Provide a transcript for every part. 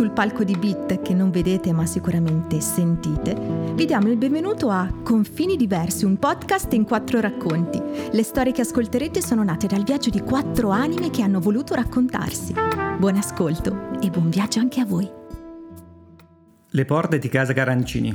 sul palco di Beat che non vedete ma sicuramente sentite, vi diamo il benvenuto a Confini Diversi, un podcast in quattro racconti. Le storie che ascolterete sono nate dal viaggio di quattro anime che hanno voluto raccontarsi. Buon ascolto e buon viaggio anche a voi. Le porte di casa Garancini.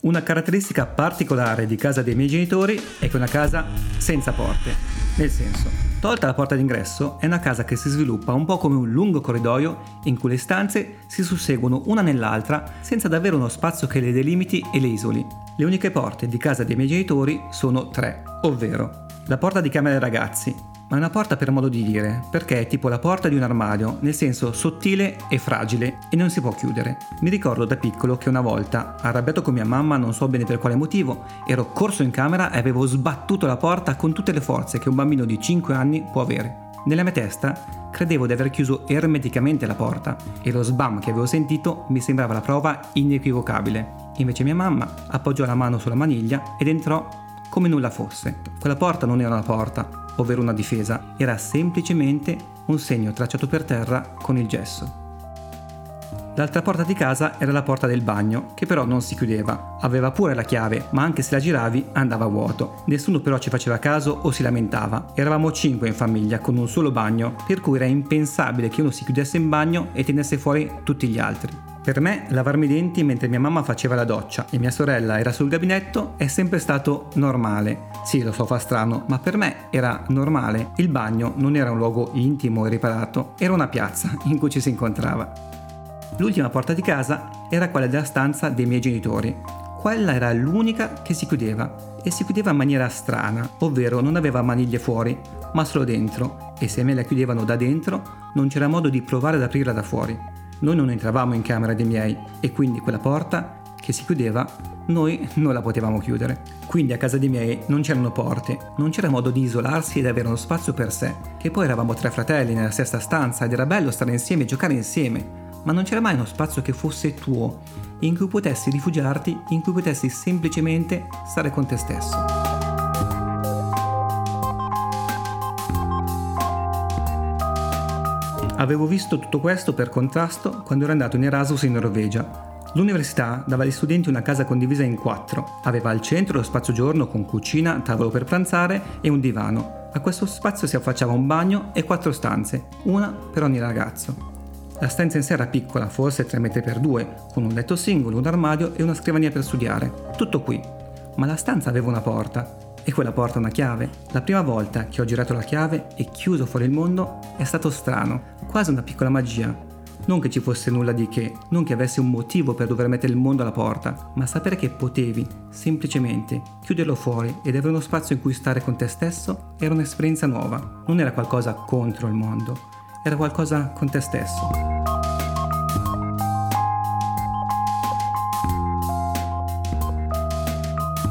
Una caratteristica particolare di casa dei miei genitori è che è una casa senza porte. Nel senso, tolta la porta d'ingresso, è una casa che si sviluppa un po' come un lungo corridoio in cui le stanze si susseguono una nell'altra senza davvero uno spazio che le delimiti e le isoli. Le uniche porte di casa dei miei genitori sono tre, ovvero la porta di camera dei ragazzi, ma è una porta per modo di dire, perché è tipo la porta di un armadio, nel senso sottile e fragile e non si può chiudere. Mi ricordo da piccolo che una volta, arrabbiato con mia mamma, non so bene per quale motivo, ero corso in camera e avevo sbattuto la porta con tutte le forze che un bambino di 5 anni può avere. Nella mia testa credevo di aver chiuso ermeticamente la porta e lo sbam che avevo sentito mi sembrava la prova inequivocabile. Invece mia mamma appoggiò la mano sulla maniglia ed entrò come nulla fosse. Quella porta non era una porta, ovvero una difesa, era semplicemente un segno tracciato per terra con il gesso. L'altra porta di casa era la porta del bagno, che però non si chiudeva. Aveva pure la chiave, ma anche se la giravi andava vuoto. Nessuno però ci faceva caso o si lamentava. Eravamo cinque in famiglia con un solo bagno, per cui era impensabile che uno si chiudesse in bagno e tenesse fuori tutti gli altri. Per me lavarmi i denti mentre mia mamma faceva la doccia e mia sorella era sul gabinetto è sempre stato normale. Sì, lo so, fa strano, ma per me era normale. Il bagno non era un luogo intimo e riparato, era una piazza in cui ci si incontrava. L'ultima porta di casa era quella della stanza dei miei genitori. Quella era l'unica che si chiudeva e si chiudeva in maniera strana, ovvero non aveva maniglie fuori, ma solo dentro e se me la chiudevano da dentro non c'era modo di provare ad aprirla da fuori. Noi non entravamo in camera dei miei e quindi quella porta che si chiudeva noi non la potevamo chiudere. Quindi a casa dei miei non c'erano porte, non c'era modo di isolarsi ed avere uno spazio per sé, che poi eravamo tre fratelli nella stessa stanza ed era bello stare insieme e giocare insieme, ma non c'era mai uno spazio che fosse tuo, in cui potessi rifugiarti, in cui potessi semplicemente stare con te stesso. Avevo visto tutto questo per contrasto quando ero andato in Erasmus in Norvegia. L'università dava agli studenti una casa condivisa in quattro. Aveva al centro lo spazio giorno con cucina, tavolo per pranzare e un divano. A questo spazio si affacciava un bagno e quattro stanze, una per ogni ragazzo. La stanza in sé era piccola, forse 3 metri per 2, con un letto singolo, un armadio e una scrivania per studiare. Tutto qui. Ma la stanza aveva una porta e quella porta una chiave. La prima volta che ho girato la chiave e chiuso fuori il mondo è stato strano, quasi una piccola magia. Non che ci fosse nulla di che, non che avessi un motivo per dover mettere il mondo alla porta, ma sapere che potevi, semplicemente, chiuderlo fuori ed avere uno spazio in cui stare con te stesso era un'esperienza nuova. Non era qualcosa contro il mondo, era qualcosa con te stesso.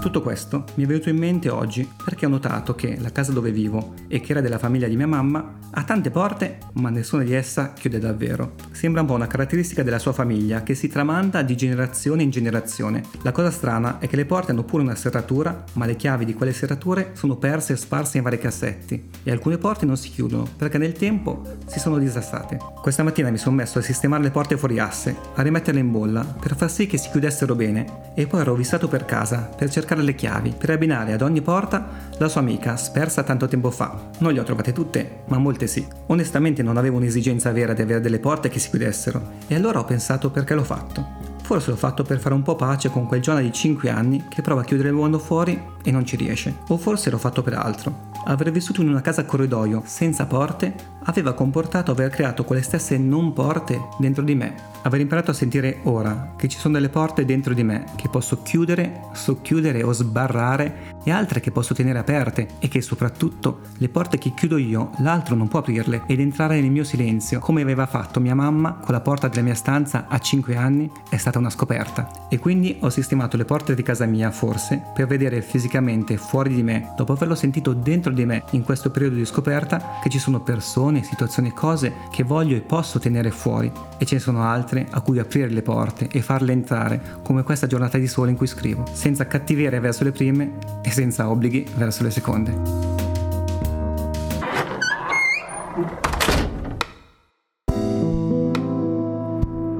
Tutto questo mi è venuto in mente oggi perché ho notato che la casa dove vivo e che era della famiglia di mia mamma ha tante porte, ma nessuna di esse chiude davvero. Sembra un po' una caratteristica della sua famiglia che si tramanda di generazione in generazione. La cosa strana è che le porte hanno pure una serratura, ma le chiavi di quelle serrature sono perse e sparse in vari cassetti e alcune porte non si chiudono perché nel tempo si sono disassate. Questa mattina mi sono messo a sistemare le porte fuori asse, a rimetterle in bolla per far sì che si chiudessero bene e poi ero vissato per casa per cercare le chiavi per abbinare ad ogni porta la sua amica spersa tanto tempo fa. Non le ho trovate tutte, ma molte sì. Onestamente non avevo un'esigenza vera di avere delle porte che si chiudessero e allora ho pensato perché l'ho fatto. Forse l'ho fatto per fare un po' pace con quel Giona di 5 anni che prova a chiudere il mondo fuori e non ci riesce. O forse l'ho fatto per altro. Aver vissuto in una casa a corridoio senza porte aveva comportato aver creato quelle stesse non porte dentro di me. Aver imparato a sentire ora che ci sono delle porte dentro di me che posso chiudere, socchiudere o sbarrare e altre che posso tenere aperte e che soprattutto le porte che chiudo io l'altro non può aprirle ed entrare nel mio silenzio come aveva fatto mia mamma con la porta della mia stanza a 5 anni è stata una scoperta e quindi ho sistemato le porte di casa mia forse per vedere fisicamente fuori di me dopo averlo sentito dentro di me in questo periodo di scoperta che ci sono persone, situazioni e cose che voglio e posso tenere fuori e ce ne sono altre a cui aprire le porte e farle entrare come questa giornata di sole in cui scrivo senza cattiveria verso le prime e senza obblighi verso le seconde.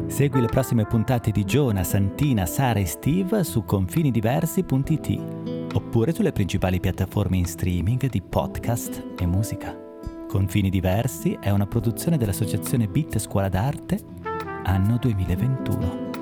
Segui le prossime puntate di Giona, Santina, Sara e Steve su confinidiversi.it oppure sulle principali piattaforme in streaming di podcast e musica. Confini Diversi è una produzione dell'associazione Bit Scuola d'Arte anno 2021.